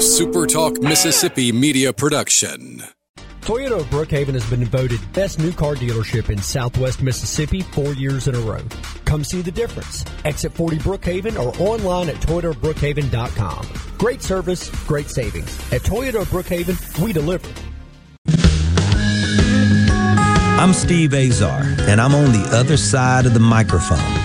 a SuperTalk Mississippi media production. Toyota of Brookhaven has been voted best new car dealership in southwest Mississippi four years in a row. Come see the difference. Exit 40 Brookhaven or online at toyotabrookhaven.com. Great service, great savings. At Toyota of Brookhaven, we deliver. I'm Steve Azar, and I'm on the other side of the microphone,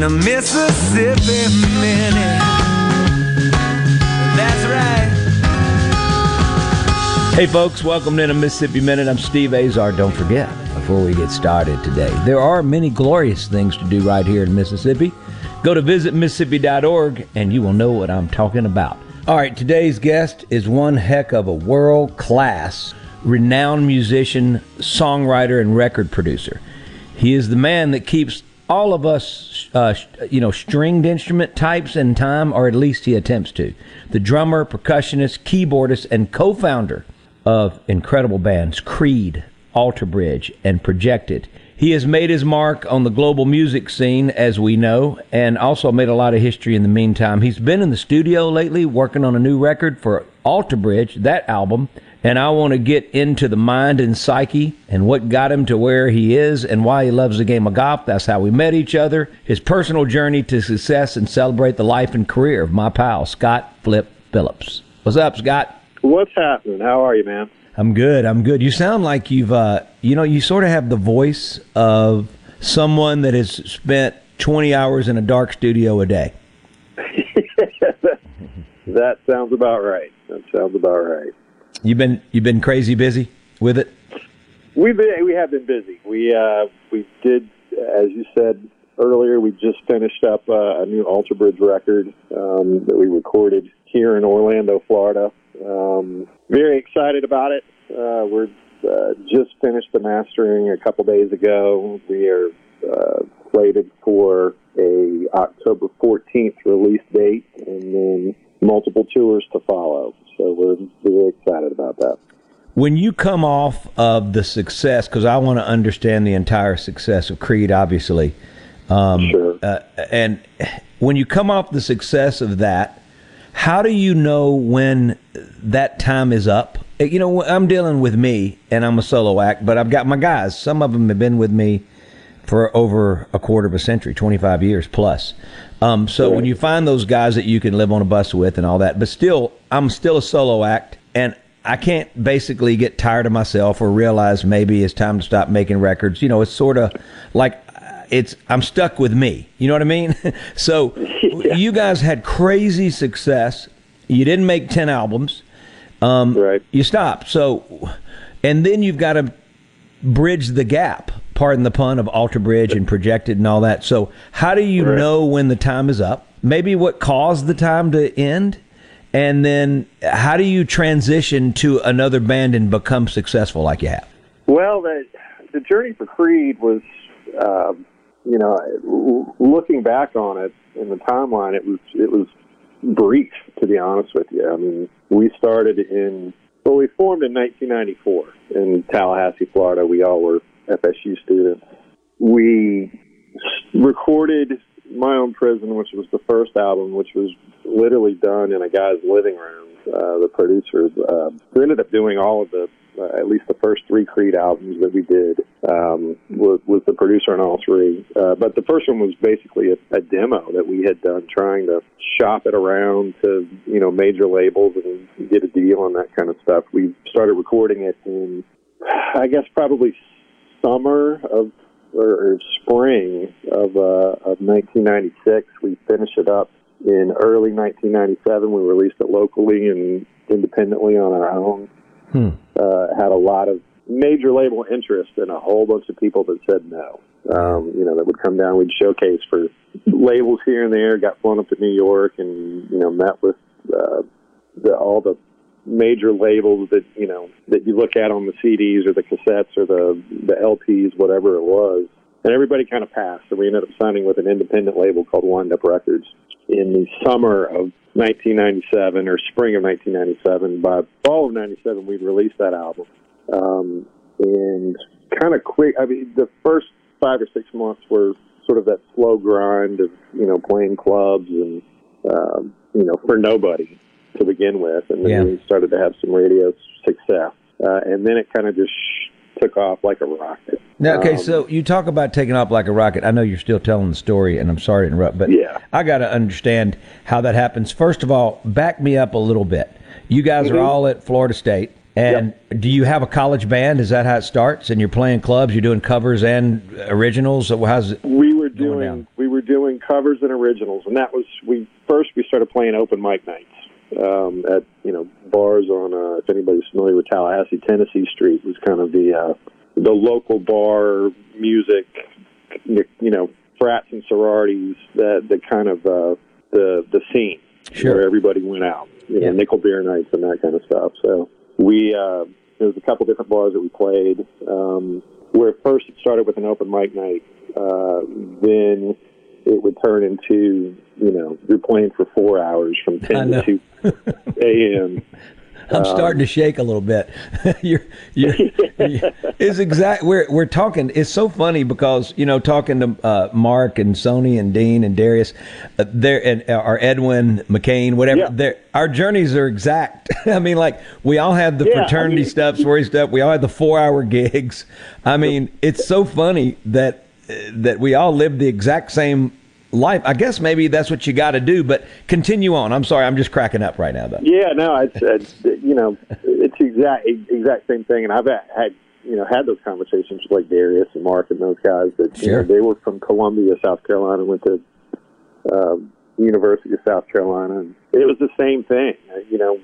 In a Mississippi minute. That's right. Hey, folks, welcome to a Mississippi Minute. I'm Steve Azar. Don't forget, before we get started today, there are many glorious things to do right here in Mississippi. Go to visitmississippi.org and you will know what I'm talking about. All right, today's guest is one heck of a world class, renowned musician, songwriter, and record producer. He is the man that keeps all of us, uh, you know, stringed instrument types in time, or at least he attempts to. The drummer, percussionist, keyboardist, and co founder of incredible bands Creed, Alter Bridge, and Projected. He has made his mark on the global music scene, as we know, and also made a lot of history in the meantime. He's been in the studio lately working on a new record for Alter Bridge, that album, and I want to get into the mind and psyche and what got him to where he is and why he loves the game of golf. That's how we met each other, his personal journey to success, and celebrate the life and career of my pal, Scott Flip Phillips. What's up, Scott? What's happening? How are you, man? I'm good. I'm good. You sound like you've, uh, you know, you sort of have the voice of someone that has spent 20 hours in a dark studio a day. that sounds about right. That sounds about right. You've been you've been crazy busy with it. We've been we have been busy. We uh, we did, as you said earlier, we just finished up uh, a new Alter Bridge record um, that we recorded here in Orlando, Florida. Um, very excited about it. Uh, we're uh, just finished the mastering a couple days ago. We are uh, slated for a October 14th release date, and then multiple tours to follow. So we're very excited about that. When you come off of the success, because I want to understand the entire success of Creed, obviously. Um, sure. Uh, and when you come off the success of that, how do you know when that time is up? You know, I'm dealing with me, and I'm a solo act, but I've got my guys. Some of them have been with me for over a quarter of a century, 25 years plus. Um, so Right. when you find those guys that you can live on a bus with and all that, but still, I'm still a solo act, and I can't basically get tired of myself or realize maybe it's time to stop making records. You know, it's sort of like it's I'm stuck with me. You know what I mean? so you guys had crazy success. You didn't make ten albums. Um, Right. You stopped. So, and then you've got to bridge the gap. Pardon the pun of Alter Bridge and projected and all that. So, how do you Right. know when the time is up? Maybe what caused the time to end, and then how do you transition to another band and become successful like you have? Well, the the journey for Creed was, um, you know, looking back on it in the timeline, it was it was brief to be honest with you. I mean, we started in well, we formed in 1994 in Tallahassee, Florida. We all were FSU students. We recorded my own prison, which was the first album, which was literally done in a guy's living room. Uh, the producer uh, who ended up doing all of the uh, at least the first three Creed albums that we did um, was, was the producer on all three. Uh, but the first one was basically a, a demo that we had done, trying to shop it around to you know major labels and get a deal on that kind of stuff. We started recording it in, I guess, probably summer of or, spring of uh, of 1996. We finished it up in early 1997. We released it locally and independently on our own. Hmm. Uh, had a lot of major label interest and a whole bunch of people that said no. Um, you know, that would come down. We'd showcase for labels here and there. Got flown up to New York and you know met with uh, the, all the major labels that you know that you look at on the CDs or the cassettes or the the LPs, whatever it was. And everybody kind of passed, so we ended up signing with an independent label called Wind Up Records in the summer of 1997 or spring of 1997. By fall of '97, we'd released that album, um, and kind of quick. I mean, the first five or six months were sort of that slow grind of you know playing clubs and um, you know for nobody to begin with, and then Yeah. we started to have some radio success, uh, and then it kind of just took off like a rocket. Now, okay, Um, so you talk about taking off like a rocket. I know you're still telling the story, and I'm sorry to interrupt, but Yeah. I got to understand how that happens. First of all, back me up a little bit. You guys Mm-hmm. are all at Florida State, and do you have a college band? Is that how it starts? And you're playing clubs, you're doing covers and originals. So how's it? we were doing we were doing covers and originals, and that was we first we started playing open mic nights um, at you know bars on uh, if anybody's familiar with Tallahassee, Tennessee Street was kind of the uh, the local bar music, you know, frats and sororities that the kind of uh, the the scene Sure. where everybody went out, you know, Yeah. nickel beer nights and that kind of stuff. So we uh, there was a couple different bars that we played. Um, where first it started with an open mic night, uh, then it would turn into you know you're playing for four hours from ten to two a.m. I'm starting to shake a little bit. you're, you're, it's exact. We're we're talking. It's so funny because you know talking to uh, Mark and Soni and Dean and Darius, uh, there and uh, or Edwin McCain, whatever. Yeah. Our journeys are exact. I mean, like we all had the Yeah, I fraternity mean- stuff, sorority stuff. We all had the four hour gigs. I mean, it's so funny that that we all live the exact same life. I guess maybe that's what you got to do. But continue on. I'm sorry. I'm just cracking up right now, though. Yeah, no, it's, it's you know it's the exact exact same thing, and I've had you know had those conversations with like Darius and Mark and those guys that you know, they were from Columbia, South Carolina, went to um, University of South Carolina, and it was the same thing. You know,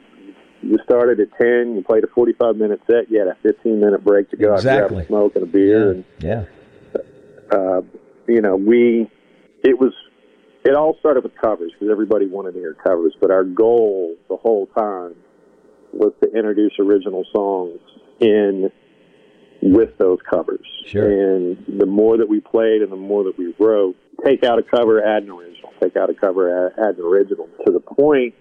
you started at ten, you played a forty-five minute set, you had a fifteen-minute break to go out and Exactly. grab a smoke and a beer, and Yeah. Uh, you know, we, it was, it all started with covers because everybody wanted to hear covers, but our goal the whole time was to introduce original songs in with those covers. Sure. And the more that we played and the more that we wrote, take out a cover, add an original, take out a cover, add, add an original to the point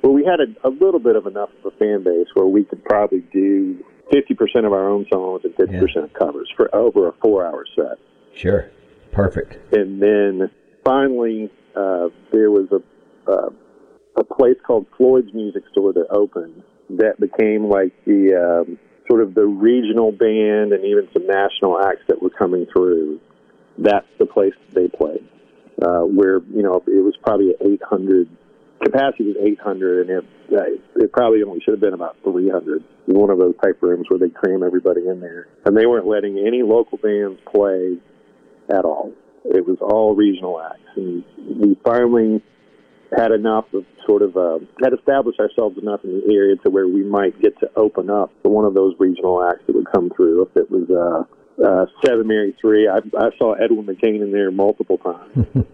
where we had a, a little bit of enough of a fan base where we could probably do 50% of our own songs and 50% of covers for over a four hour set Sure. Perfect. and then finally uh, there was a uh, a place called Floyd's Music Store that opened that became like the um, sort of the regional band and even some national acts that were coming through. That's the place that they played, uh, where you know it was probably 800 capacity was 800, and it uh, it probably only should have been about 300. It was One of those type rooms where they cram everybody in there, and they weren't letting any local bands play at all. It was all regional acts, and we finally had enough of sort of uh, had established ourselves enough in the area to where we might get to open up for one of those regional acts that would come through. If it was uh, uh, Seven Mary Three, I, I saw Edwin McCain in there multiple times.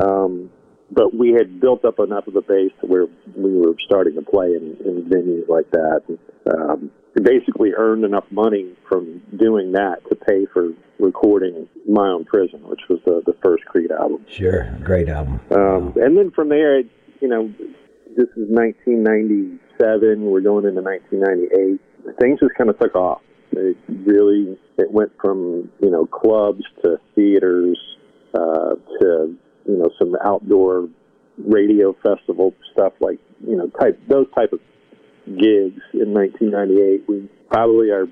um, but we had built up enough of a base to where we were starting to play in, in venues like that. And, um, basically earned enough money from doing that to pay for recording My Own Prison, which was the, the first Creed album. Sure. Great album. Um, and then from there, it, you know, this is 1997. We're going into 1998. Things just kind of took off. It really, it went from you know clubs to theaters uh, to you know some outdoor radio festival stuff like you know type those type of gigs in 1998. We probably our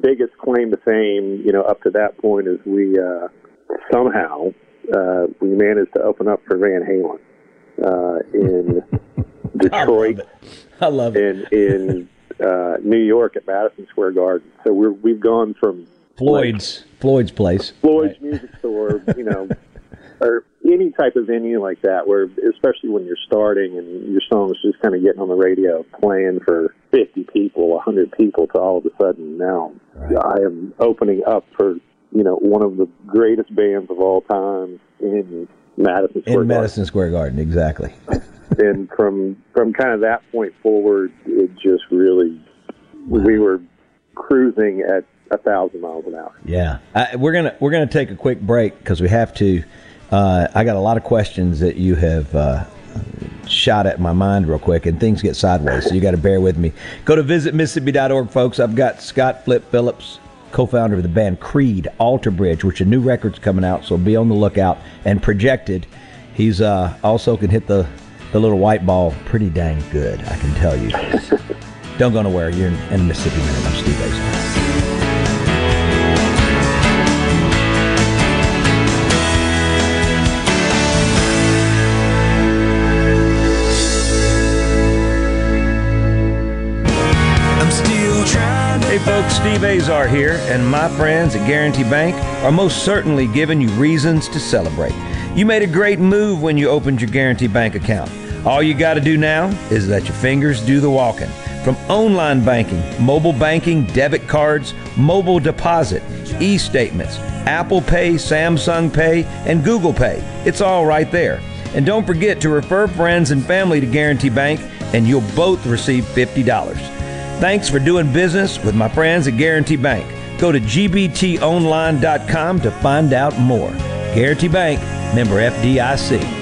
biggest claim to fame, you know, up to that point is we uh, somehow uh, we managed to open up for Van Halen uh, in Detroit I love it. and in uh, New York at Madison Square Garden. So we're we've gone from Floyd's like, Floyd's place. Floyd's right. music store, you know, or any type of venue like that, where especially when you're starting and your song's just kind of getting on the radio, playing for 50 people, 100 people, to all of a sudden now right. I am opening up for you know one of the greatest bands of all time in Madison Square in Madison Square Garden, exactly. and from from kind of that point forward, it just really we were cruising at a thousand miles an hour. Yeah, I, we're gonna we're gonna take a quick break because we have to. Uh, I got a lot of questions that you have uh, shot at my mind real quick, and things get sideways, so you got to bear with me. Go to visitmississippi.org, folks. I've got Scott Flip Phillips, co-founder of the band Creed, Alter Bridge, which a new record's coming out, so be on the lookout. And projected, he's uh, also can hit the the little white ball pretty dang good, I can tell you. Don't go nowhere. You're in, in Mississippi Minute. I'm Steve Azar. Steve Azar here, and my friends at Guarantee Bank are most certainly giving you reasons to celebrate. You made a great move when you opened your Guarantee Bank account. All you got to do now is let your fingers do the walking. From online banking, mobile banking, debit cards, mobile deposit, e statements, Apple Pay, Samsung Pay, and Google Pay. It's all right there. And don't forget to refer friends and family to Guarantee Bank, and you'll both receive $50. Thanks for doing business with my friends at Guarantee Bank. Go to gbtonline.com to find out more. Guarantee Bank, member FDIC.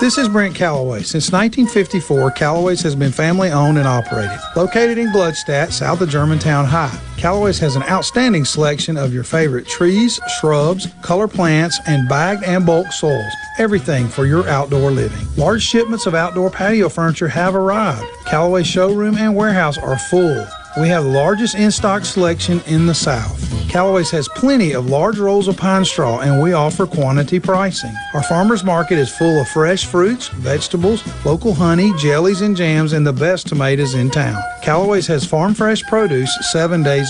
This is Brent Calloway. Since 1954, Calloway's has been family owned and operated. Located in Gluckstadt, south of Germantown High, Calloway's has an outstanding selection of your favorite trees, shrubs, color plants, and bagged and bulk soils. Everything for your outdoor living. Large shipments of outdoor patio furniture have arrived. Callaway's showroom and warehouse are full. We have the largest in stock selection in the South. Callaway's has plenty of large rolls of pine straw and we offer quantity pricing. Our farmers market is full of fresh fruits, vegetables, local honey, jellies, and jams, and the best tomatoes in town. Callaway's has farm fresh produce seven days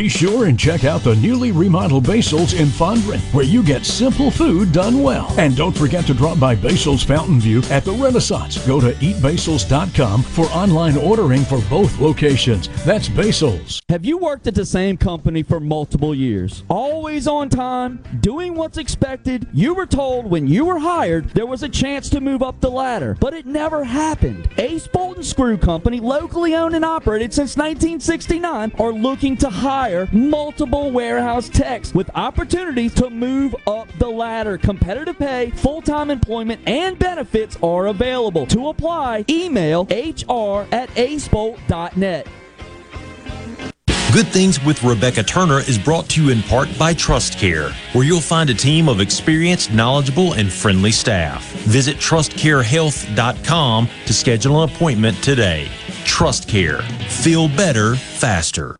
Be sure and check out the newly remodeled Basil's in Fondren, where you get simple food done well. And don't forget to drop by Basil's Fountain View at the Renaissance. Go to eatbasils.com for online ordering for both locations. That's Basil's. Have you worked at the same company for multiple years? Always on time, doing what's expected. You were told when you were hired there was a chance to move up the ladder, but it never happened. Ace Bolt and Screw Company, locally owned and operated since 1969, are looking to hire hire multiple warehouse techs with opportunities to move up the ladder. Competitive pay, full time employment, and benefits are available. To apply, email hr at acebolt.net. Good Things with Rebecca Turner is brought to you in part by Trust Care, where you'll find a team of experienced, knowledgeable, and friendly staff. Visit trustcarehealth.com to schedule an appointment today. Trust Care. Feel better, faster.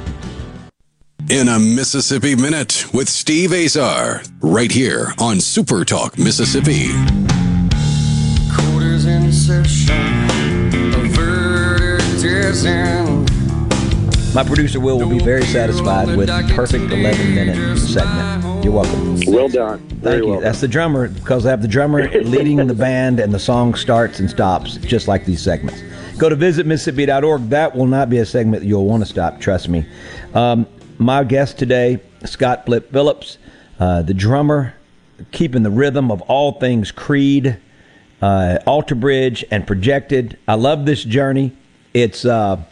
In a Mississippi Minute with Steve Azar, right here on Super Talk Mississippi. Quarters in session, a verdict is in. My producer Will will be very satisfied with perfect 11 minute segment. You're welcome. Well done. Very Thank you. well That's the drummer because I have the drummer leading the band and the song starts and stops just like these segments. Go to visitmississippi.org. That will not be a segment that you'll want to stop. Trust me. Um, my guest today, Scott Flip Phillips, uh, the drummer, keeping the rhythm of all things Creed, uh, Alter Bridge, and Projected. I love this journey. It's uh,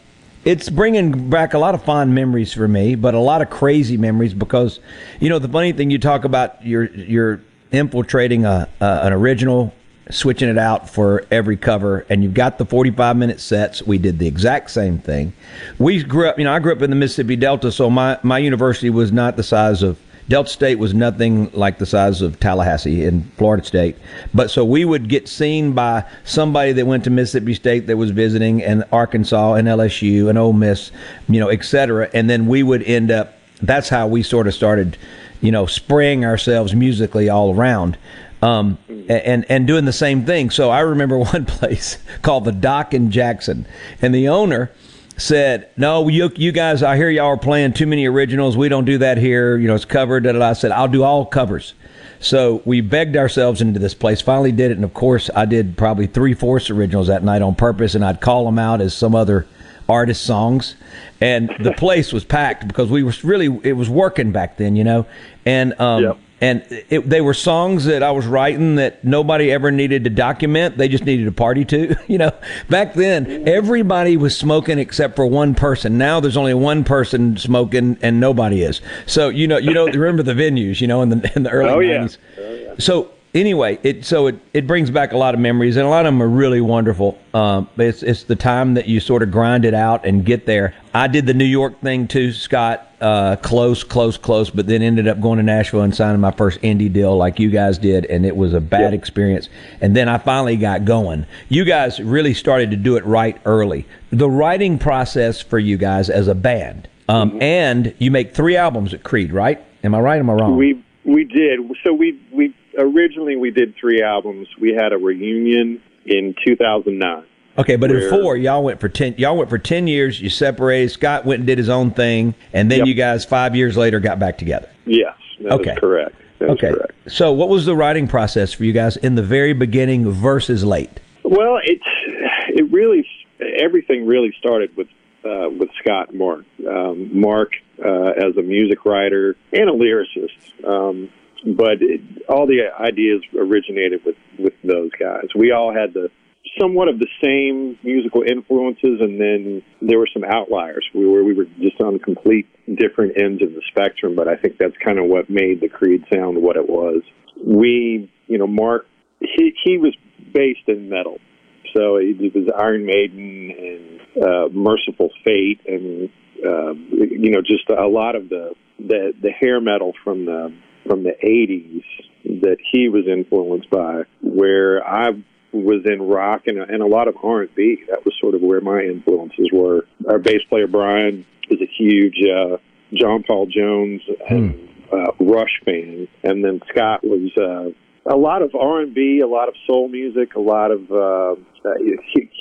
it's bringing back a lot of fond memories for me, but a lot of crazy memories because, you know, the funny thing you talk about you're you're infiltrating a, a an original, switching it out for every cover, and you've got the 45 minute sets. We did the exact same thing. We grew up, you know, I grew up in the Mississippi Delta, so my my university was not the size of Delta State was nothing like the size of Tallahassee in Florida State. But so we would get seen by somebody that went to Mississippi State that was visiting and Arkansas and LSU and Ole Miss, you know, et cetera. And then we would end up, that's how we sort of started, you know, spraying ourselves musically all around. Um, and and doing the same thing. So I remember one place called the Dock in Jackson, and the owner said, "No, you you guys, I hear y'all are playing too many originals. We don't do that here. You know, it's covered." Da. I said, "I'll do all covers." So we begged ourselves into this place. Finally, did it, and of course, I did probably three fourths originals that night on purpose, and I'd call them out as some other artist songs, and the place was packed because we were really it was working back then, you know, and um, Yep. And it, they were songs that I was writing that nobody ever needed to document. They just needed a party to. You know, back then everybody was smoking except for one person. Now there's only one person smoking and nobody is. So you know, you know, remember the venues, you know, in the in the early Oh, yeah. 90s. So anyway, it so it, it brings back a lot of memories, and a lot of them are really wonderful. Um, it's it's the time that you sort of grind it out and get there. I did the New York thing too, Scott. Uh, close, close, close, but then ended up going to Nashville and signing my first indie deal, like you guys did, and it was a bad experience. And then I finally got going. You guys really started to do it right early. The writing process for you guys as a band, um, and you make three albums at Creed, right? Am I right? Am I wrong? We we did. So we we originally we did three albums. We had a reunion in 2009. Okay, but Where- in four, y'all went for ten. Y'all went for ten years. You separated. Scott went and did his own thing, and then Yep. you guys five years later got back together. Yes, that is Okay. correct. That okay. correct. So, what was the writing process for you guys in the very beginning versus late? Well, it's it really everything really started with uh, with Scott and Mark. Um, Mark uh, as a music writer and a lyricist, um, but it, all the ideas originated with with those guys. We all had the somewhat of the same musical influences, and then there were some outliers we were we were just on complete different ends of the spectrum. But I think that's kind of what made the Creed sound what it was. We, you know, Mark he he was based in metal, so it was Iron Maiden and uh, Mercyful Fate, and uh, you know, just a lot of the the the hair metal from the from the '80s that he was influenced by. Where I was in rock and, and a lot of R&B. That was sort of where my influences were. Our bass player Brian is a huge uh, John Paul Jones and uh, Rush fan, and then Scott was. Uh, a lot of R&B, a lot of soul music, a lot of uh, uh,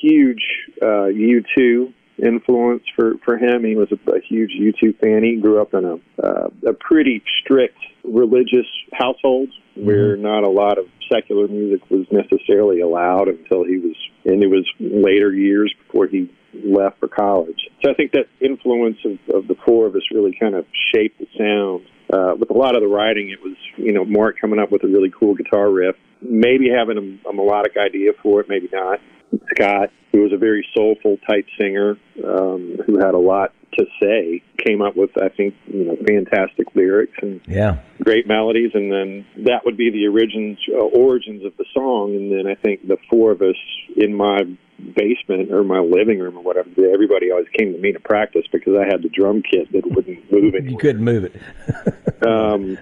huge uh, U2 influence for for him. He was a, a huge U2 fan. He grew up in a uh, a pretty strict religious household where not a lot of secular music was necessarily allowed until he was into his later years before he left for college. So I think that influence of, of the four of us really kind of shaped the sound. Uh, with a lot of the writing, it was you know Mark coming up with a really cool guitar riff, maybe having a, a melodic idea for it, maybe not. Scott, who was a very soulful type singer, um, who had a lot to say, came up with I think you know fantastic lyrics and Yeah. great melodies, and then that would be the origins uh, origins of the song. And then I think the four of us in my basement or my living room or whatever, everybody always came to me to practice because I had the drum kit that wouldn't move. You couldn't move it. um,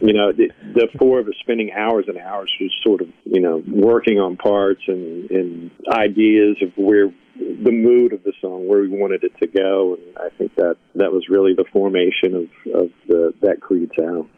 you know, the, the four of us spending hours and hours just sort of, you know, working on parts and, and ideas of where the mood of the song, where we wanted it to go, and I think that that was really the formation of of the that Creed sound.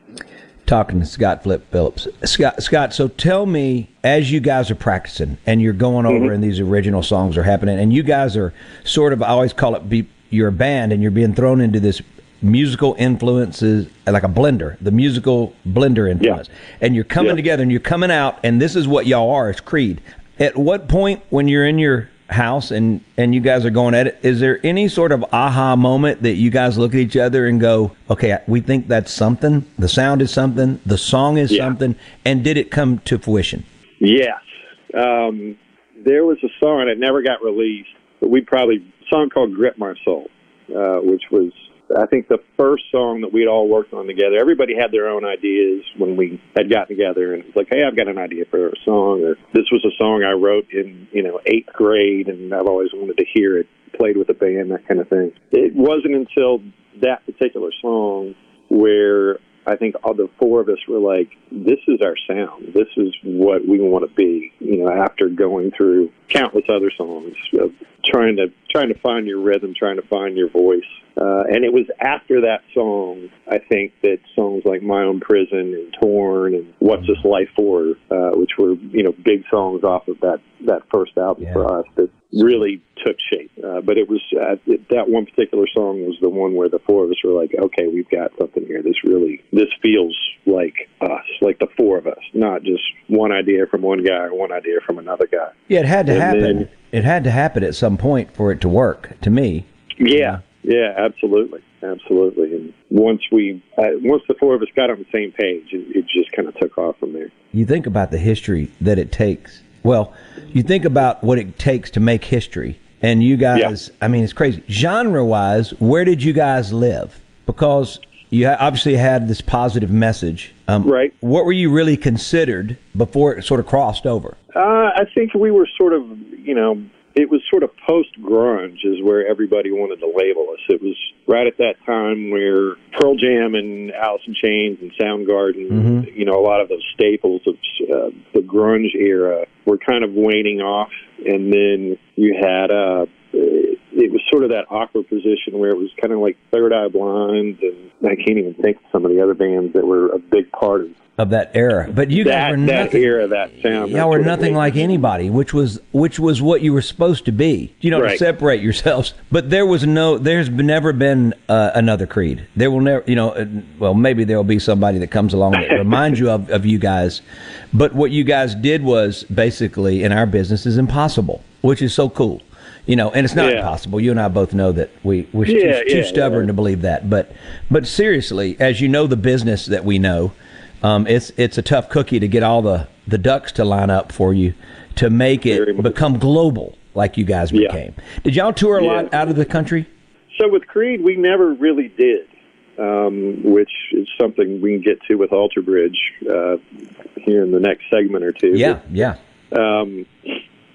talking to Scott Flip Phillips. Scott, Scott, so tell me, as you guys are practicing and you're going over Mhm. and these original songs are happening, and you guys are sort of, I always call it, be, you're a band and you're being thrown into this musical influences, like a blender, the musical blender influence. And you're coming Yeah. together and you're coming out, and this is what y'all are, it's Creed. At what point when you're in your house and and you guys are going at it is there any sort of aha moment that you guys look at each other and go okay we think that's something the sound is something the song is Yeah. something and did it come to fruition Yes. Um, there was a song that never got released, but we probably a song called "Grip My Soul," uh, which was I think the first song that we'd all worked on together. Everybody had their own ideas when we had gotten together, and it was like, "Hey, I've got an idea for a song." Or this was a song I wrote in you know eighth grade, and I've always wanted to hear it played with a band, that kind of thing. It wasn't until that particular song where I think all the four of us were like, "This is our sound. This is what we want to be." You know, after going through countless other songs of trying to trying to find your rhythm, trying to find your voice, uh, and it was after that song, I think that songs like "My Own Prison" and "Torn" and "What's This Life For," uh, which were you know big songs off of that that first album for us, that really took shape. Uh, but it was uh, it, that one particular song was the one where the four of us were like, okay, we've got something here. This really this feels like us, like the four of us, not just one idea from one guy or one idea from another guy. yeah it had to Happen then- it had to happen at some point for it to work to me Yeah, yeah, absolutely, absolutely. And once we, uh, once the four of us got on the same page, it, it just kind of took off from there. you think about the history that it takes. Well, you think about what it takes to make history, and you guys, I mean, it's crazy. Genre wise, where did you guys live? Because you obviously had this positive message. Um, right. What were you really considered before it sort of crossed over? Uh, I think we were sort of, you know, it was sort of post grunge is where everybody wanted to label us. It was right at that time where Pearl Jam and Alice in Chains and Soundgarden, you know, a lot of those staples of uh, the grunge era were kind of waning off, and then you had uh, it was sort of that awkward position where it was kind of like Third Eye Blind, and I can't even think of some of the other bands that were a big part of Of that era, but you guys that were that nothing. era, that sound. Y'all that were nothing thing. like anybody, which was which was what you were supposed to be. You know, to separate yourselves. But there was no, there's never been uh, another Creed. There will never, you know, uh, well, maybe there will be somebody that comes along that reminds you of, of you guys. But what you guys did was basically in our business is impossible, which is so cool. You know, and it's not Yeah. impossible. You and I both know that we we're Yeah, too, too yeah, stubborn yeah. to believe that. But but seriously, as you know, the business that we know, um, it's it's a tough cookie to get all the the ducks to line up for you to make it become global like you guys Yeah. became. Did y'all tour a lot out of the country? So with Creed, we never really did, um, which is something we can get to with Alter Bridge uh, here in the next segment or two. Yeah, yeah. Um,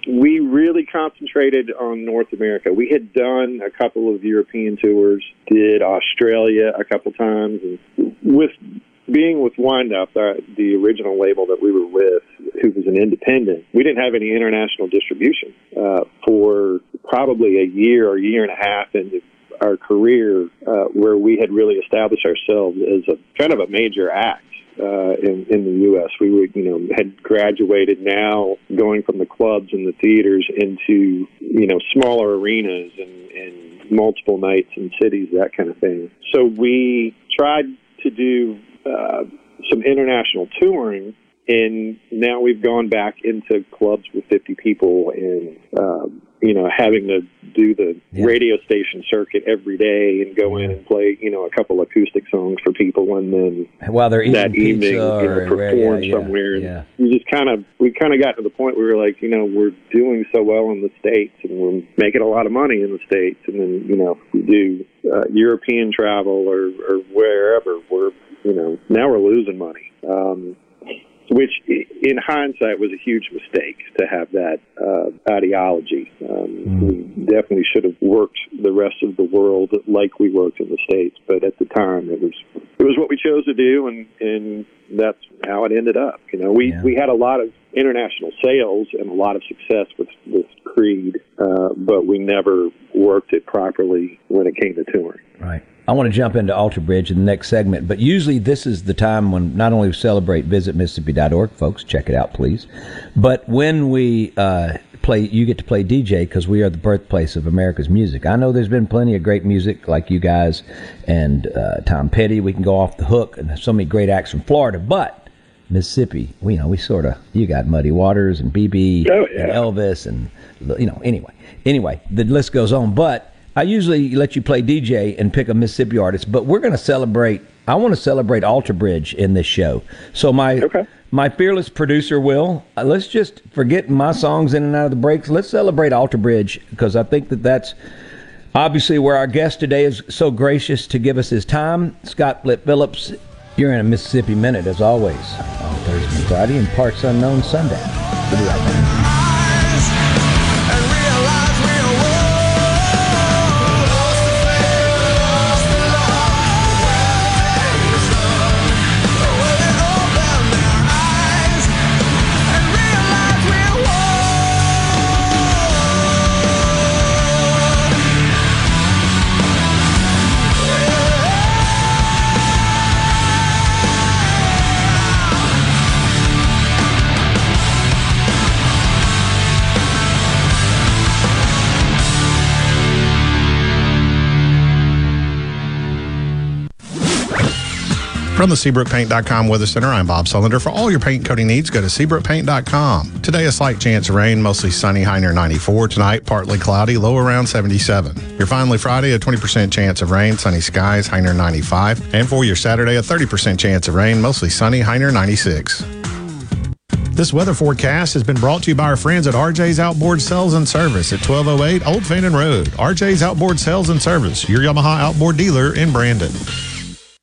we really concentrated on North America. We had done a couple of European tours, did Australia a couple times, and with being with Windup, the, the original label that we were with, who was an independent, we didn't have any international distribution uh, for probably a year or year and a half into our career, uh, where we had really established ourselves as a kind of a major act uh, in in the U.S. We would, you know, had graduated now, going from the clubs and the theaters into you know smaller arenas and, and multiple nights in cities, that kind of thing. So we tried to do uh, some international touring. And now we've gone back into clubs with 50 people and, um, you know, having to do the radio station circuit every day and go in and play, you know, a couple acoustic songs for people and then While they're eating that pizza evening, you know, perform yeah, yeah, somewhere. And yeah. We just kind of we kind of got to the point where we were like, you know, we're doing so well in the states and we're making a lot of money in the states, and then you know, we do uh, European travel or or wherever, we're you know now we're losing money. Um, which, i- in hindsight, was a huge mistake to have that uh, ideology. Um, We definitely should have worked the rest of the world like we worked in the states, but at the time, it was it was what we chose to do, and and that's how it ended up. You know, we we had a lot of international sales and a lot of success with with Creed, uh, but we never worked it properly when it came to touring. Right. I want to jump into Alter Bridge in the next segment, but usually this is the time when not only we celebrate visit Mississippi.org, folks, check it out, please, but when we uh, play, you get to play DJ because we are the birthplace of America's music. I know there's been plenty of great music like you guys and uh, Tom Petty. We can go off the hook, and so many great acts from Florida, but Mississippi, we you know we sort of you got Muddy Waters and BB Oh, yeah. and Elvis and you know anyway anyway the list goes on. But I usually let you play DJ and pick a Mississippi artist, but we're going to celebrate. I want to celebrate Alter Bridge in this show. So my my fearless producer will uh, let's just forget my songs in and out of the breaks. Let's celebrate Alter Bridge because I think that that's obviously where our guest today is so gracious to give us his time. Scott Flip Phillips, you're in a Mississippi minute as always on Thursday Friday and Parts Unknown Sunday. We'll From the SeabrookPaint.com Weather Center, I'm Bob Sullender. For all your paint coating needs, go to SeabrookPaint.com. Today, a slight chance of rain, mostly sunny, high near 94. Tonight, partly cloudy, low around 77. Your finally Friday, a 20% chance of rain, sunny skies, high near 95. And for your Saturday, a 30% chance of rain, mostly sunny, high near 96. This weather forecast has been brought to you by our friends at RJ's Outboard Sales and Service at 1208 Old Fannin Road. RJ's Outboard Sales and Service, your Yamaha outboard dealer in Brandon.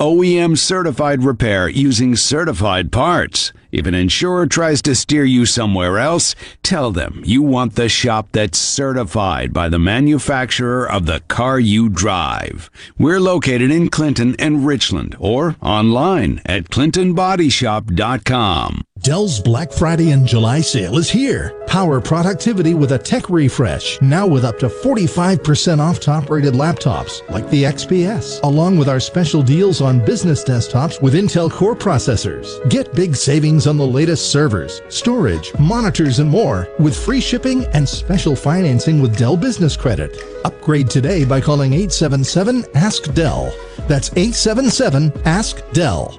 OEM certified repair using certified parts? If an insurer tries to steer you somewhere else, tell them you want the shop that's certified by the manufacturer of the car you drive. We're located in Clinton and Richland or online at clintonbodyshop.com. Dell's Black Friday and July sale is here. Power productivity with a tech refresh, now with up to 45% off top rated laptops like the XPS, along with our special deals on business desktops with Intel Core processors. Get big savings on the latest servers, storage, monitors, and more with free shipping and special financing with Dell Business Credit. Upgrade today by calling 877 Ask Dell. That's 877 Ask Dell.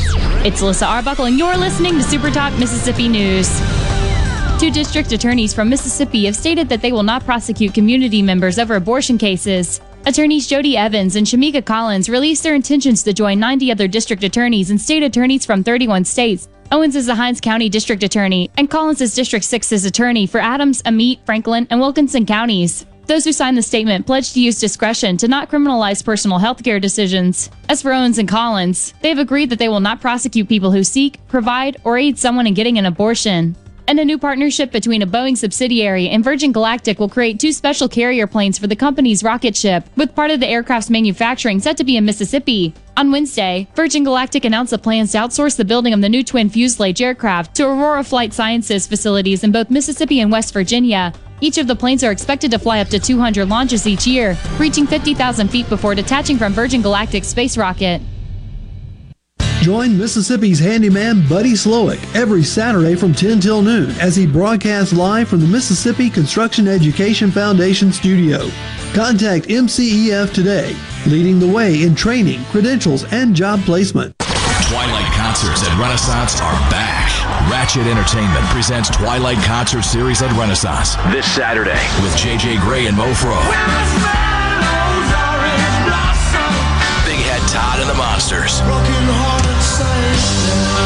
It's Alyssa Arbuckle, and you're listening to Super Talk Mississippi News. Two district attorneys from Mississippi have stated that they will not prosecute community members over abortion cases. Attorneys Jody Owens and Shamika Collins released their intentions to join 90 other district attorneys and state attorneys from 31 states. Owens is the Hinds County District Attorney, and Collins is District 6's attorney for Adams, Amite, Franklin, and Wilkinson counties. Those who signed the statement pledged to use discretion to not criminalize personal health care decisions. As for Owens and Collins, they have agreed that they will not prosecute people who seek, provide, or aid someone in getting an abortion. And a new partnership between a Boeing subsidiary and Virgin Galactic will create two special carrier planes for the company's rocket ship, with part of the aircraft's manufacturing set to be in Mississippi. On Wednesday, Virgin Galactic announced the plans to outsource the building of the new twin fuselage aircraft to Aurora Flight Sciences facilities in both Mississippi and West Virginia. Each of the planes are expected to fly up to 200 launches each year, reaching 50,000 feet before detaching from Virgin Galactic's space rocket. Join Mississippi's handyman Buddy Slowick every Saturday from 10 till noon as he broadcasts live from the Mississippi Construction Education Foundation studio. Contact MCEF today, leading the way in training, credentials, and job placement. Concerts at Renaissance are back. Ratchet Entertainment presents Twilight Concert Series at Renaissance this Saturday with JJ Grey and Mofro. Big Head Todd and the Monsters.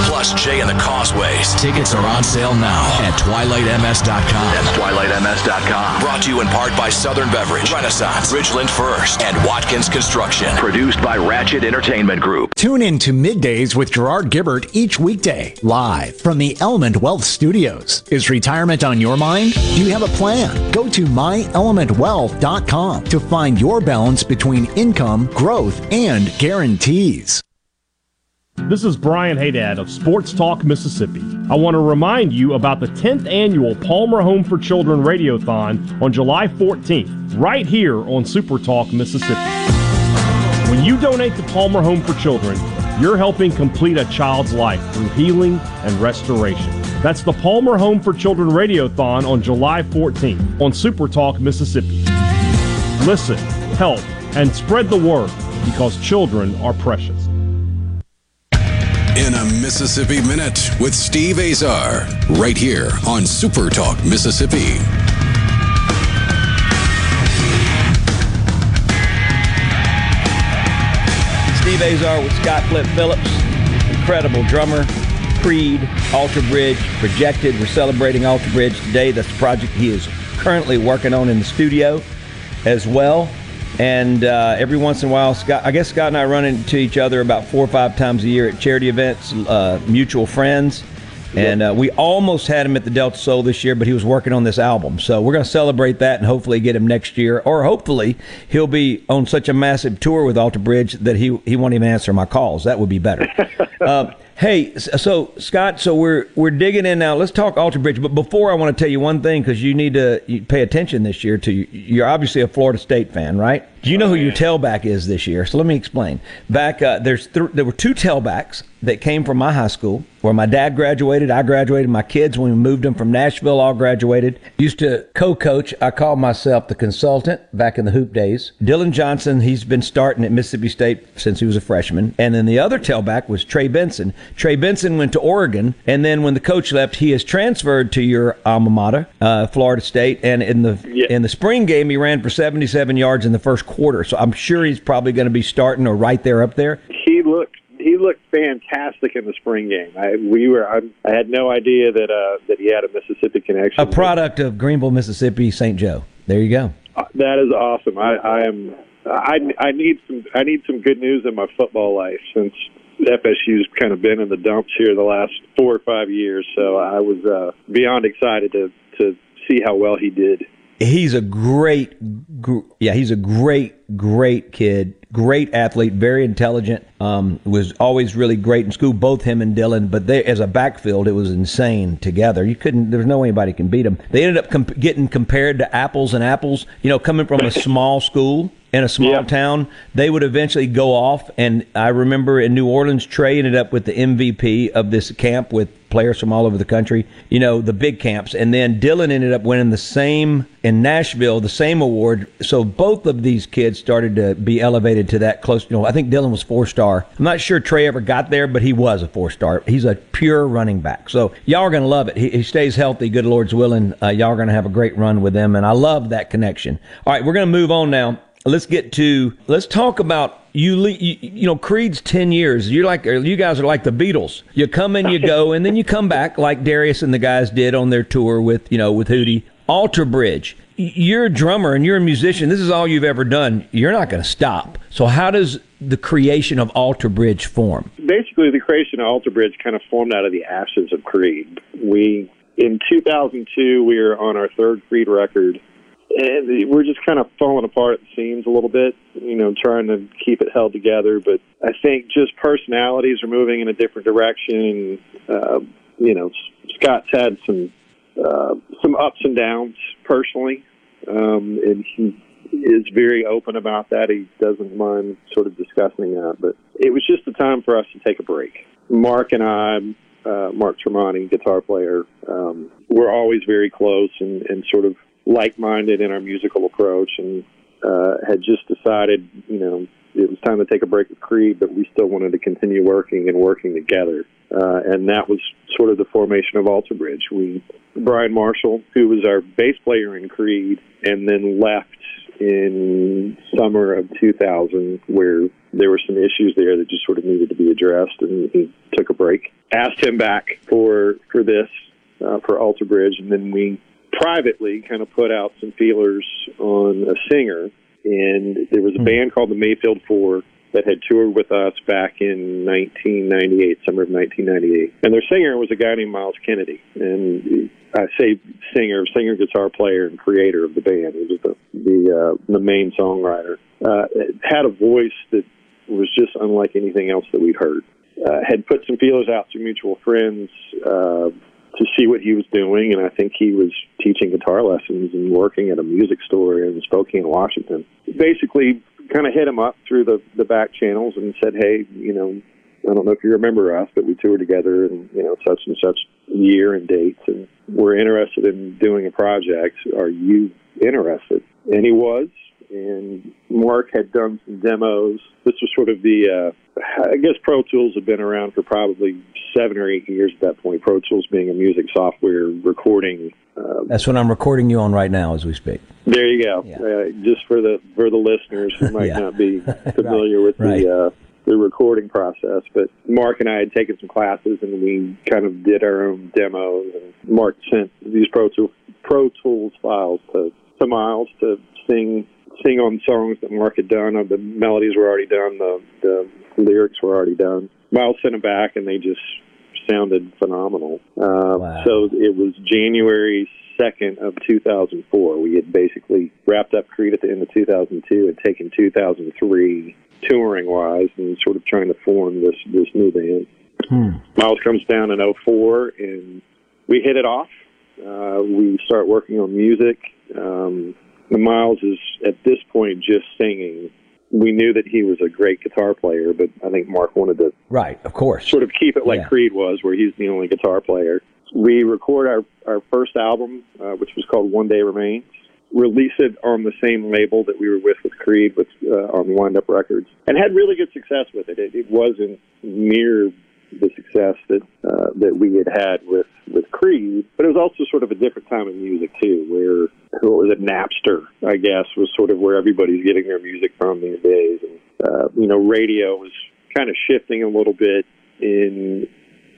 Plus Jay and the Causeways. Tickets are on sale now at twilightms.com. That's twilightms.com. Brought to you in part by Southern Beverage, Renaissance, Ridgeland First, and Watkins Construction. Produced by Ratchet Entertainment Group. Tune in to Middays with Gerard Gibert each weekday, live from the Element Wealth Studios. Is retirement on your mind? Do you have a plan? Go to myelementwealth.com to find your balance between income, growth, and This is Brian Haydad of Sports Talk Mississippi. I want to remind you about the 10th annual Palmer Home for Children Radiothon on July 14th, right here on Super Talk Mississippi. When you donate to Palmer Home for Children, you're helping complete a child's life through healing and restoration. That's the Palmer Home for Children Radiothon on July 14th on Super Talk Mississippi. Listen, help, and spread the word because children are precious. In a Mississippi Minute with Steve Azar, right here on Super Talk Mississippi. Steve Azar with Scott Flip Phillips, incredible drummer. Creed, Alter Bridge, projected. We're celebrating Alter Bridge today. That's the project he is currently working on in the studio as well. And uh, every once in a while, Scott, I guess Scott and I run into each other about four or five times a year at charity events, uh, mutual friends. And uh, we almost had him at the Delta Soul this year, but he was working on this album. So we're going to celebrate that and hopefully get him next year. Or hopefully he'll be on such a massive tour with Alter Bridge that he, he won't even answer my calls. That would be better. uh, hey, so Scott, so we're we're digging in now. Let's talk Alter Bridge. But before, I want to tell you one thing because you need to pay attention this year. To you're obviously a Florida State fan, right? Do you know who your tailback is this year? So let me explain. Back uh, there's th- there were two tailbacks that came from my high school where my dad graduated. I graduated. My kids, when we moved them from Nashville, all graduated. Used to co-coach. I called myself the consultant back in the hoop days. Dillon Johnson, he's been starting at Mississippi State since he was a freshman. And then the other tailback was Trey Benson. Trey Benson went to Oregon, and then when the coach left, he has transferred to your alma mater, uh, Florida State. And in the yeah. in the spring game, he ran for 77 yards in the first quarter. So I'm sure he's probably going to be starting or right there up there. He looked he looked fantastic in the spring game. I we were I, I had no idea that uh, that he had a Mississippi connection. A product of Greenville, Mississippi, St. Joe. There you go. Uh, that is awesome. I, I am I I need some I need some good news in my football life since FSU's kind of been in the dumps here the last four or five years. So I was uh, beyond excited to to see how well he did he's a great gr- yeah he's a great great kid great athlete very intelligent um, was always really great in school both him and dillon but they as a backfield it was insane together you couldn't there's no way anybody can beat them they ended up comp- getting compared to apples and apples you know coming from a small school in a small yep. town, they would eventually go off. And I remember in New Orleans, Trey ended up with the MVP of this camp with players from all over the country, you know, the big camps. And then Dillon ended up winning the same in Nashville, the same award. So both of these kids started to be elevated to that close. You know, I think Dillon was four star. I'm not sure Trey ever got there, but he was a four star. He's a pure running back. So y'all are going to love it. He, he, stays healthy. Good Lord's willing. Uh, y'all are going to have a great run with him. And I love that connection. All right, we're going to move on now let's get to let's talk about you, you, you know creed's 10 years you're like you guys are like the beatles you come and you go and then you come back like darius and the guys did on their tour with you know with hootie alter bridge you're a drummer and you're a musician. This is all you've ever done. You're not going to stop. So how does the creation of Alter Bridge form? Basically, the creation of Alter Bridge kind of formed out of the ashes of Creed. We in 2002 we were on our third Creed record, and we're just kind of falling apart at the seams a little bit. You know, trying to keep it held together. But I think just personalities are moving in a different direction. Uh, you know, Scott's had some uh, some ups and downs personally, um, and he is very open about that. He doesn't mind sort of discussing that. But it was just the time for us to take a break. Mark and I, uh, Mark Tremonti, guitar player, um, we're always very close and, and sort of like-minded in our musical approach, and uh, had just decided, you know, it was time to take a break with Creed, but we still wanted to continue working and working together. Uh, and that was sort of the formation of Alter Bridge. We, Brian Marshall, who was our bass player in Creed, and then left in summer of 2000, where there were some issues there that just sort of needed to be addressed, and he took a break. Asked him back for for this uh, for Alter Bridge, and then we privately kind of put out some feelers on a singer, and there was a band called the Mayfield Four that had toured with us back in 1998, summer of 1998. And their singer was a guy named Myles Kennedy. And I say singer, singer, guitar player, and creator of the band. He was the the, uh, the main songwriter. Uh, had a voice that was just unlike anything else that we'd heard. Uh, had put some feelers out to mutual friends uh, to see what he was doing, and I think he was teaching guitar lessons and working at a music store in Spokane, Washington. Basically, kind of hit him up through the the back channels and said, "Hey, you know, I don't know if you remember us, but we toured together and you know such and such year and dates, and we're interested in doing a project. Are you interested?" And he was. And Mark had done some demos. This was sort of the, uh, I guess Pro Tools had been around for probably seven or eight years at that point. Pro Tools being a music software recording uh, That's what I'm recording you on right now as we speak. there you go. Uh, just for the for the listeners who might Yeah. not be familiar with Right. the uh, the recording process, but Mark and I had taken some classes and we kind of did our own demos. And Mark sent these Pro Tool Pro Tools files to to Myles to sing sing on songs that Mark had done. Uh, The melodies were already done. The the lyrics were already done. Myles sent them back, and they just sounded phenomenal. Uh, So it was January 2nd of 2004. We had basically wrapped up Creed at the end of 2002 and taken 2003 touring wise and sort of trying to form this, this new band. Myles comes down in 04 and we hit it off. Uh, we start working on music. Um, Myles is at this point just singing. We knew that he was a great guitar player, but I think Mark wanted to Right, of course. sort of keep it like Yeah. Creed was, where he's the only guitar player. We record our, our first album, uh, which was called One Day Remains, release it on the same label that we were with with Creed, with uh, on Wind Up Records, and had really good success with it. It, it wasn't near the success that uh, that we had had with with Creed, but it was also sort of a different time in music too, where what was it, Napster, I guess, was sort of where everybody's getting their music from these days, and uh, you know, radio was kind of shifting a little bit in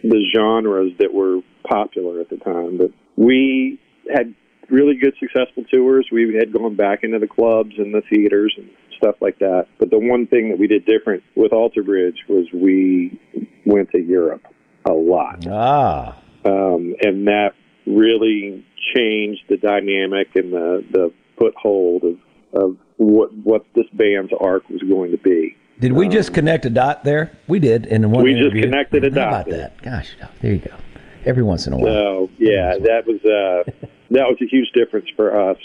the genres that were popular at the time. But we had really good successful tours. We had gone back into the clubs and the theaters and stuff like that. But the one thing that we did different with Alter Bridge was we went to Europe a lot. Ah. Um, and that really changed the dynamic and the, the foothold of, of what, what this band's arc was going to be. Did we just connect a dot there? We did in one We just connected a How dot about that? Gosh, there you go. Every once in a while. So yeah, that was uh, that was a huge difference for us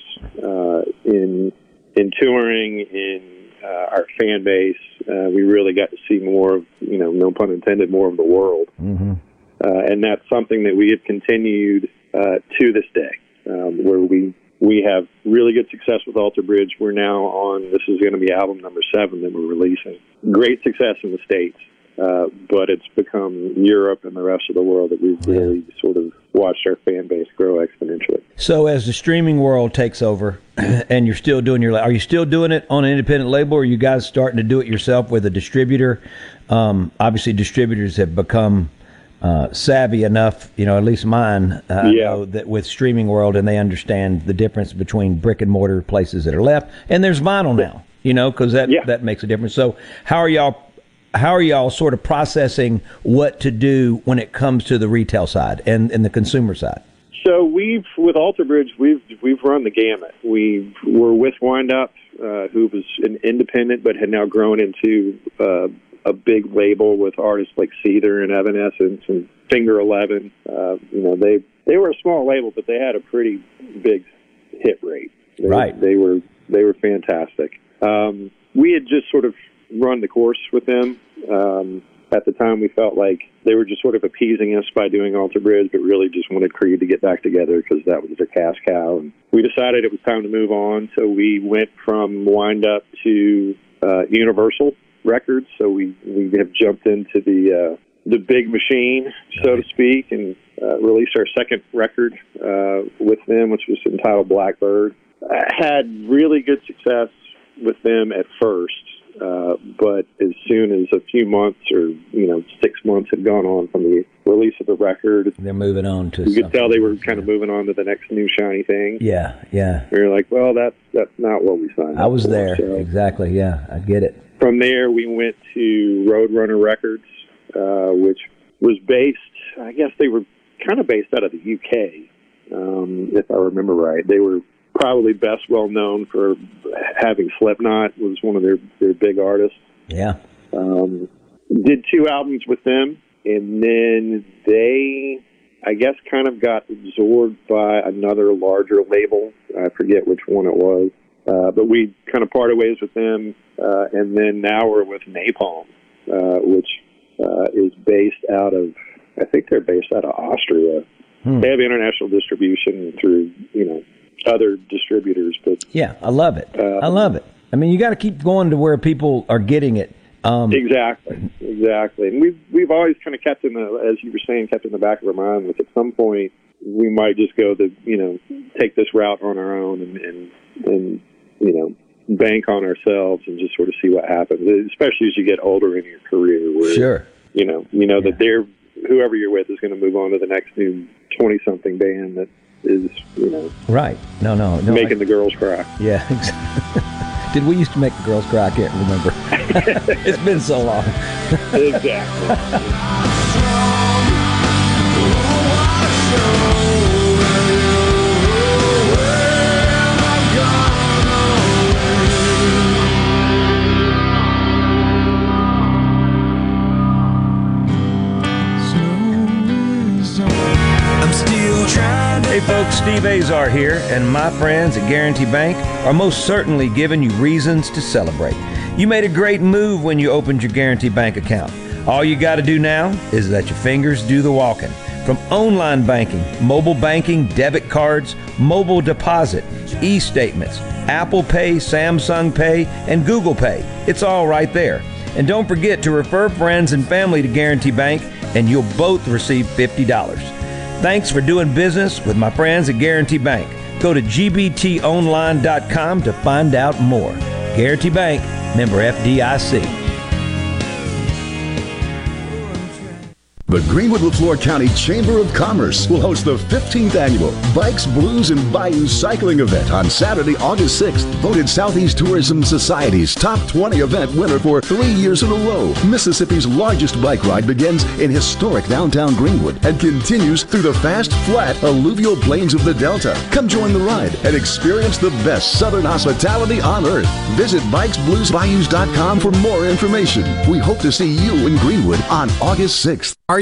uh, in in touring in uh, our fan base. Uh, we really got to see more of you know, no pun intended, more of the world, Mm-hmm. uh, and that's something that we have continued uh, to this day, um, where we we have really good success with Alter Bridge. We're now on this is going to be album number seven that we're releasing. Great success in the states. Uh, but it's become Europe and the rest of the world that we've really sort of watched our fan base grow exponentially. So as the streaming world takes over, and you're still doing your, are you still doing it on an independent label, or are you guys starting to do it yourself with a distributor? Um, obviously, distributors have become uh, savvy enough, you know, at least mine, uh, Yeah. know that with streaming world, and they understand the difference between brick and mortar places that are left, and there's vinyl now, you know, because that that makes a difference. So, how are y'all? How are y'all sort of processing what to do when it comes to the retail side and, and the consumer side? So we've with Alter Bridge, we've we've run the gamut. We were with Wind Up, uh, who was an independent but had now grown into uh, a big label with artists like Seether and Evanescence and Finger Eleven. Uh, you know, they they were a small label, but they had a pretty big hit rate. They, Right. They were they were fantastic. Um, we had just sort of run the course with them. Um, at the time, we felt like they were just sort of appeasing us by doing Alter Bridge, but really just wanted Creed to get back together because that was their cash cow. And we decided it was time to move on, so we went from Wind Up to uh, Universal Records. So we we have jumped into the uh, the big machine, so to speak, and uh, released our second record uh, with them, which was entitled Blackbird. I had really good success with them at first, uh, but as soon as a few months or you know six months had gone on from the release of the record, They're moving on to. you could tell they were kind of moving on to the next new shiny thing. Yeah, yeah. We were like, well, that's that's not what we signed. I was for. there. So Exactly. Yeah, I get it. from there, we went to Roadrunner Records, uh, which was based. I guess they were kind of based out of the UK, um, if I remember right. They were probably best well known for having Slipknot was one of their their big artists. Yeah. Um, did two albums with them, and then they, I guess, kind of got absorbed by another larger label. I forget which one it was, uh, but we kind of parted ways with them, uh, and then now we're with Napalm, uh, which uh, is based out of, I think they're based out of Austria. Hmm. They have international distribution through, you know, other distributors, but Yeah, I love it. Uh, I love it. I mean, you got to keep going to where people are getting it. Um, exactly, exactly. And we've we've always kind of kept in the, as you were saying, kept in the back of our mind. Like at some point, we might just go the, you know, take this route on our own and and, and you know, bank on ourselves and just sort of see what happens. Especially as you get older in your career, where Sure. you know, you know that they're whoever you're with is going to move on to the next new twenty something band that is, you know, Right. No, no, no. making I- the girls cry. yeah. exactly. Did we used to make the girls cry? I can't remember. it's been so long. exactly. Steve Azar here, and my friends at Guarantee Bank are most certainly giving you reasons to celebrate. You made a great move when you opened your Guarantee Bank account. All you got to do now is let your fingers do the walking. From online banking, mobile banking, debit cards, mobile deposit, e statements, Apple Pay, Samsung Pay, and Google Pay. It's all right there. And don't forget to refer friends and family to Guarantee Bank, and you'll both receive $50. Thanks for doing business with my friends at Guarantee Bank. Go to gbtonline.com to find out more. Guarantee Bank, member FDIC. The Greenwood Leflore County Chamber of Commerce will host the 15th annual Bikes, Blues, and Bayou Cycling event on Saturday, August 6th. Voted Southeast Tourism Society's top 20 event winner for three years in a row. Mississippi's largest bike ride begins in historic downtown Greenwood and continues through the fast, flat, alluvial plains of the Delta. Come join the ride and experience the best Southern hospitality on earth. Visit bikesbluesbayous.com for more information. We hope to see you in Greenwood on August 6th. Are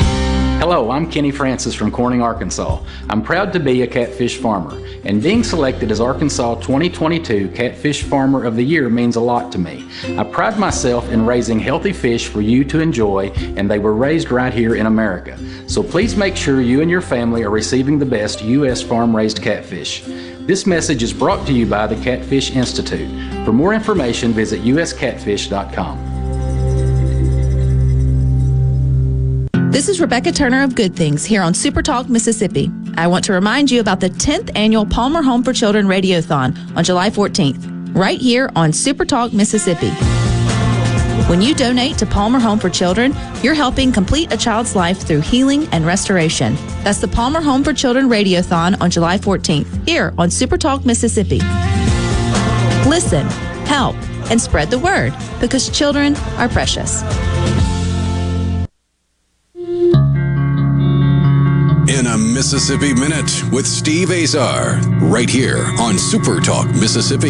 Hello, I'm Kenny Francis from Corning, Arkansas. I'm proud to be a catfish farmer, and being selected as Arkansas 2022 Catfish Farmer of the Year means a lot to me. I pride myself in raising healthy fish for you to enjoy, and they were raised right here in America. So please make sure you and your family are receiving the best U.S. farm raised catfish. This message is brought to you by the Catfish Institute. For more information, visit uscatfish.com. This is Rebecca Turner of Good Things here on Super Talk Mississippi. I want to remind you about the 10th annual Palmer Home for Children Radiothon on July 14th, right here on Super Talk Mississippi. When you donate to Palmer Home for Children, you're helping complete a child's life through healing and restoration. That's the Palmer Home for Children Radiothon on July 14th, here on Super Talk Mississippi. Listen, help, and spread the word because children are precious. In a Mississippi Minute with Steve Azar, right here on Super Talk Mississippi.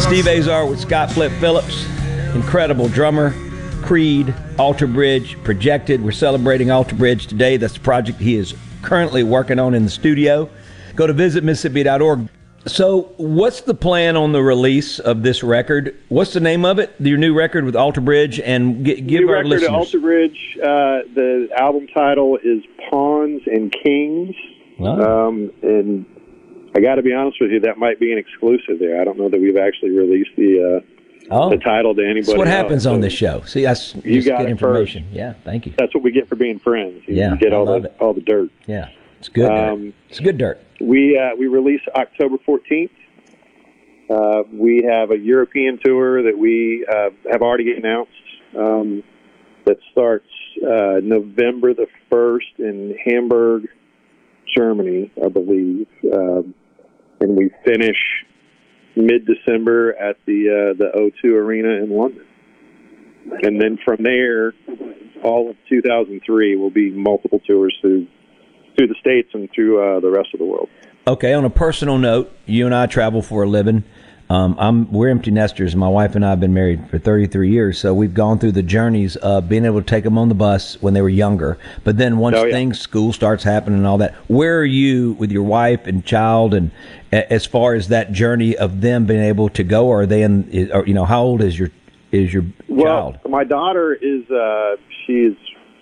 Steve Azar with Scott Flip Phillips, incredible drummer. Creed, Alter Bridge, projected. We're celebrating Alter Bridge today. That's the project he is currently working on in the studio. Go to visitmississippi.org. So, what's the plan on the release of this record? What's the name of it? Your new record with Alter Bridge, and g- give new our record listeners. Alter Bridge. Uh, the album title is Pawns and Kings. Um, and I got to be honest with you, that might be an exclusive there. I don't know that we've actually released the uh, Oh. the title to anybody. That's what else. happens on this show. See, that's You got get it information. Yeah, thank you. That's what we get for being friends. You Yeah, get I all love the it. all the dirt. Yeah, it's good. dirt. Um, it's good dirt. We uh, we release October fourteenth. Uh, we have a European tour that we uh, have already announced um, that starts uh, November the first in Hamburg, Germany, I believe, um, and we finish mid December at the uh, the O2 Arena in London, and then from there, all of 2003 will be multiple tours through through the states and through uh, the rest of the world. Okay, on a personal note, you and I travel for a living. Um, I'm we're empty nesters. My wife and I have been married for 33 years, so we've gone through the journeys of being able to take them on the bus when they were younger. But then once Oh, yeah. things, school starts happening and all that, where are you with your wife and child, and a- as far as that journey of them being able to go? Are they in? Or, you know, how old is your is your Well, child? my daughter is uh, she's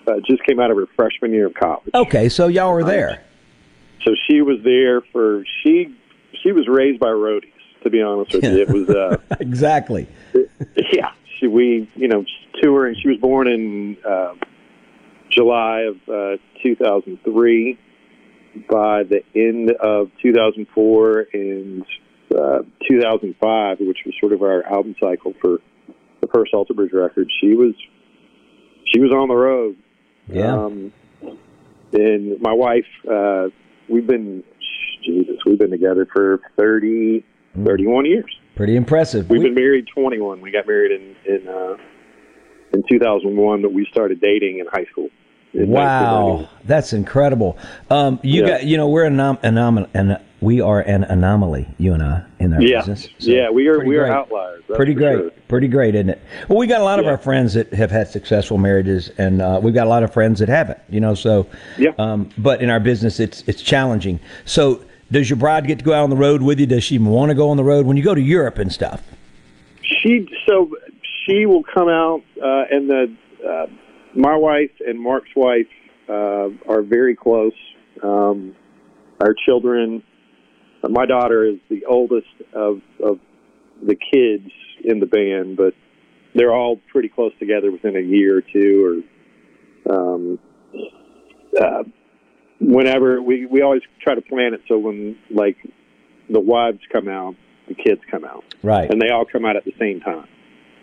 uh, just came out of her freshman year of college. Okay, so y'all were there. So she was there for she she was raised by roadies. To be honest with you, it was uh, exactly. yeah. She we you know touring. She was born in uh, July of uh, 2003. By the end of 2004 and uh, 2005, which was sort of our album cycle for the first Alter Bridge record, she was she was on the road. Yeah. Um, and my wife, uh, we've been Jesus, we've been together for 30, 31 years. Pretty impressive. We've been married 21. We got married in in uh, in 2001, but we started dating in high school. in Wow, that's incredible. Um, you Yeah. got, you know, we're an anomaly, and we are an anomaly. You and I in our Yeah, business. So yeah, we are we are great. outliers. pretty great, sure. pretty great, isn't it? Well, we got a lot of our friends that have had successful marriages, and uh, we've got a lot of friends that haven't. You know, so yeah. Um, but in our business, it's it's challenging. So, does your bride get to go out on the road with you? Does she even want to go on the road when you go to Europe and stuff? She so she will come out, uh, and the uh, my wife and Mark's wife uh, are very close. Um, our children, my daughter is the oldest of of the kids in the band, but they're all pretty close together within a year or two, or um, uh, whenever we we always try to plan it so when like the wives come out, the kids come out Right. and they all come out at the same time.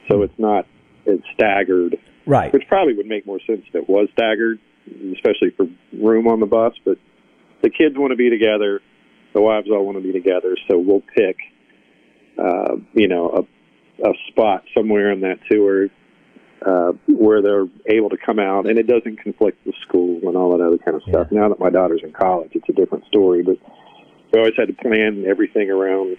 So it's not it's staggered, Right. which probably would make more sense if it was staggered, especially for room on the bus. But the kids want to be together, the wives all want to be together, so we'll pick, uh, you know, a, a spot somewhere in that tour uh, where they're able to come out, and it doesn't conflict with school and all that other kind of stuff. Now that my daughter's in college, it's a different story, but we always had to plan everything around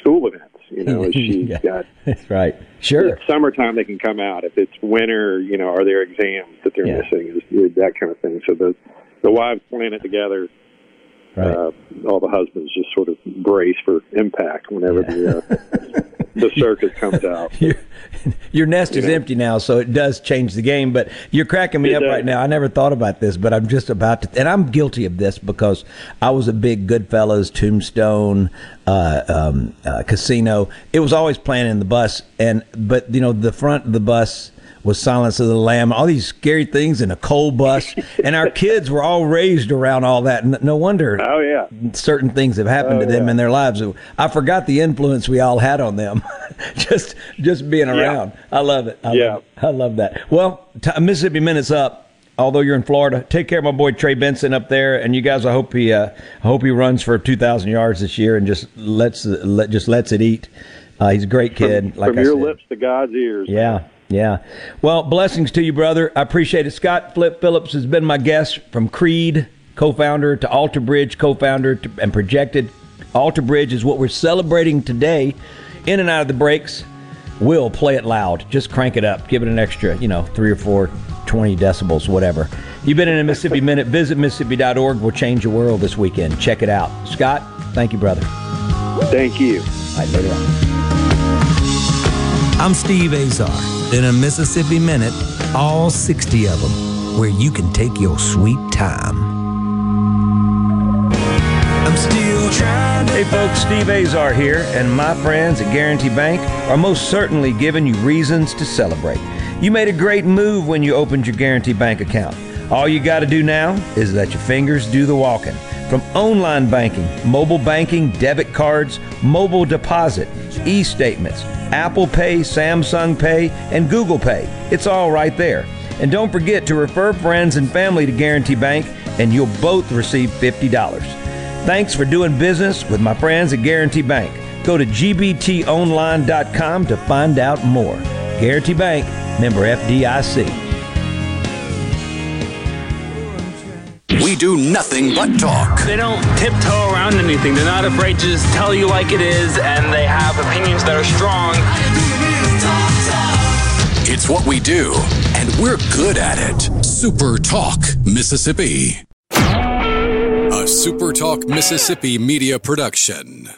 school events. You know, as she's Yeah. got That's right. Sure. if it's summertime they can come out. If it's winter, you know, are there exams that they're Yeah. missing? Is that kind of thing. So the the wives plan it together. Right. Uh, all the husbands just sort of brace for impact whenever the uh, the circus comes out. your, your nest You is know. empty now, so it does change the game. But you're cracking me It up does. right now. I never thought about this, but I'm just about to, and I'm guilty of this because I was a big Goodfellas, Tombstone, uh, um, uh, Casino. It was always playing in the bus, and but you know the front of the bus was Silence of the Lamb, all these scary things in a coal bus, and our kids were all raised around all that. And no wonder Oh yeah, certain things have happened Oh, to them yeah. in their lives. I forgot the influence we all had on them, just just being around. I love it. I Yeah. love it. I love that. Well, t- Mississippi Minute's up. Although you're in Florida, take care of my boy Trey Benson up there, and you guys. I hope he, uh, I hope he runs for 2,000 yards this year and just lets let, just lets it eat. Uh, he's a great kid. from, like from your said. lips to God's ears. Yeah, yeah. Well, blessings to you, brother. I appreciate it. Scott Flip Phillips has been my guest from Creed, co-founder to Alter Bridge, co-founder and projected. Alter Bridge is what we're celebrating today. In and out of the breaks, we'll play it loud. Just crank it up. Give it an extra, you know, three or four, 20 decibels, whatever. You've been in a Mississippi Minute. Visit Mississippi.org. We'll change your world this weekend. Check it out. Scott, thank you, brother. Thank you. All right, later on. I'm Steve Azar. In a Mississippi Minute, all 60 of them, where you can take your sweet time. I'm still trying Hey folks, Steve Azar here, and my friends at Guarantee Bank are most certainly giving you reasons to celebrate. You made a great move when you opened your Guarantee Bank account. All you got to do now is let your fingers do the walking. From online banking, mobile banking, debit cards, mobile deposit, e statements, Apple Pay, Samsung Pay, and Google Pay. It's all right there. And don't forget to refer friends and family to Guarantee Bank, and you'll both receive $50. Thanks for doing business with my friends at Guarantee Bank. Go to gbtonline.com to find out more. Guarantee Bank, member FDIC. We do nothing but talk. They don't tiptoe around anything. They're not afraid to just tell you like it is, and they have opinions that are strong. It's what we do, and we're good at it. Super Talk, Mississippi. A Super Talk, Mississippi media production.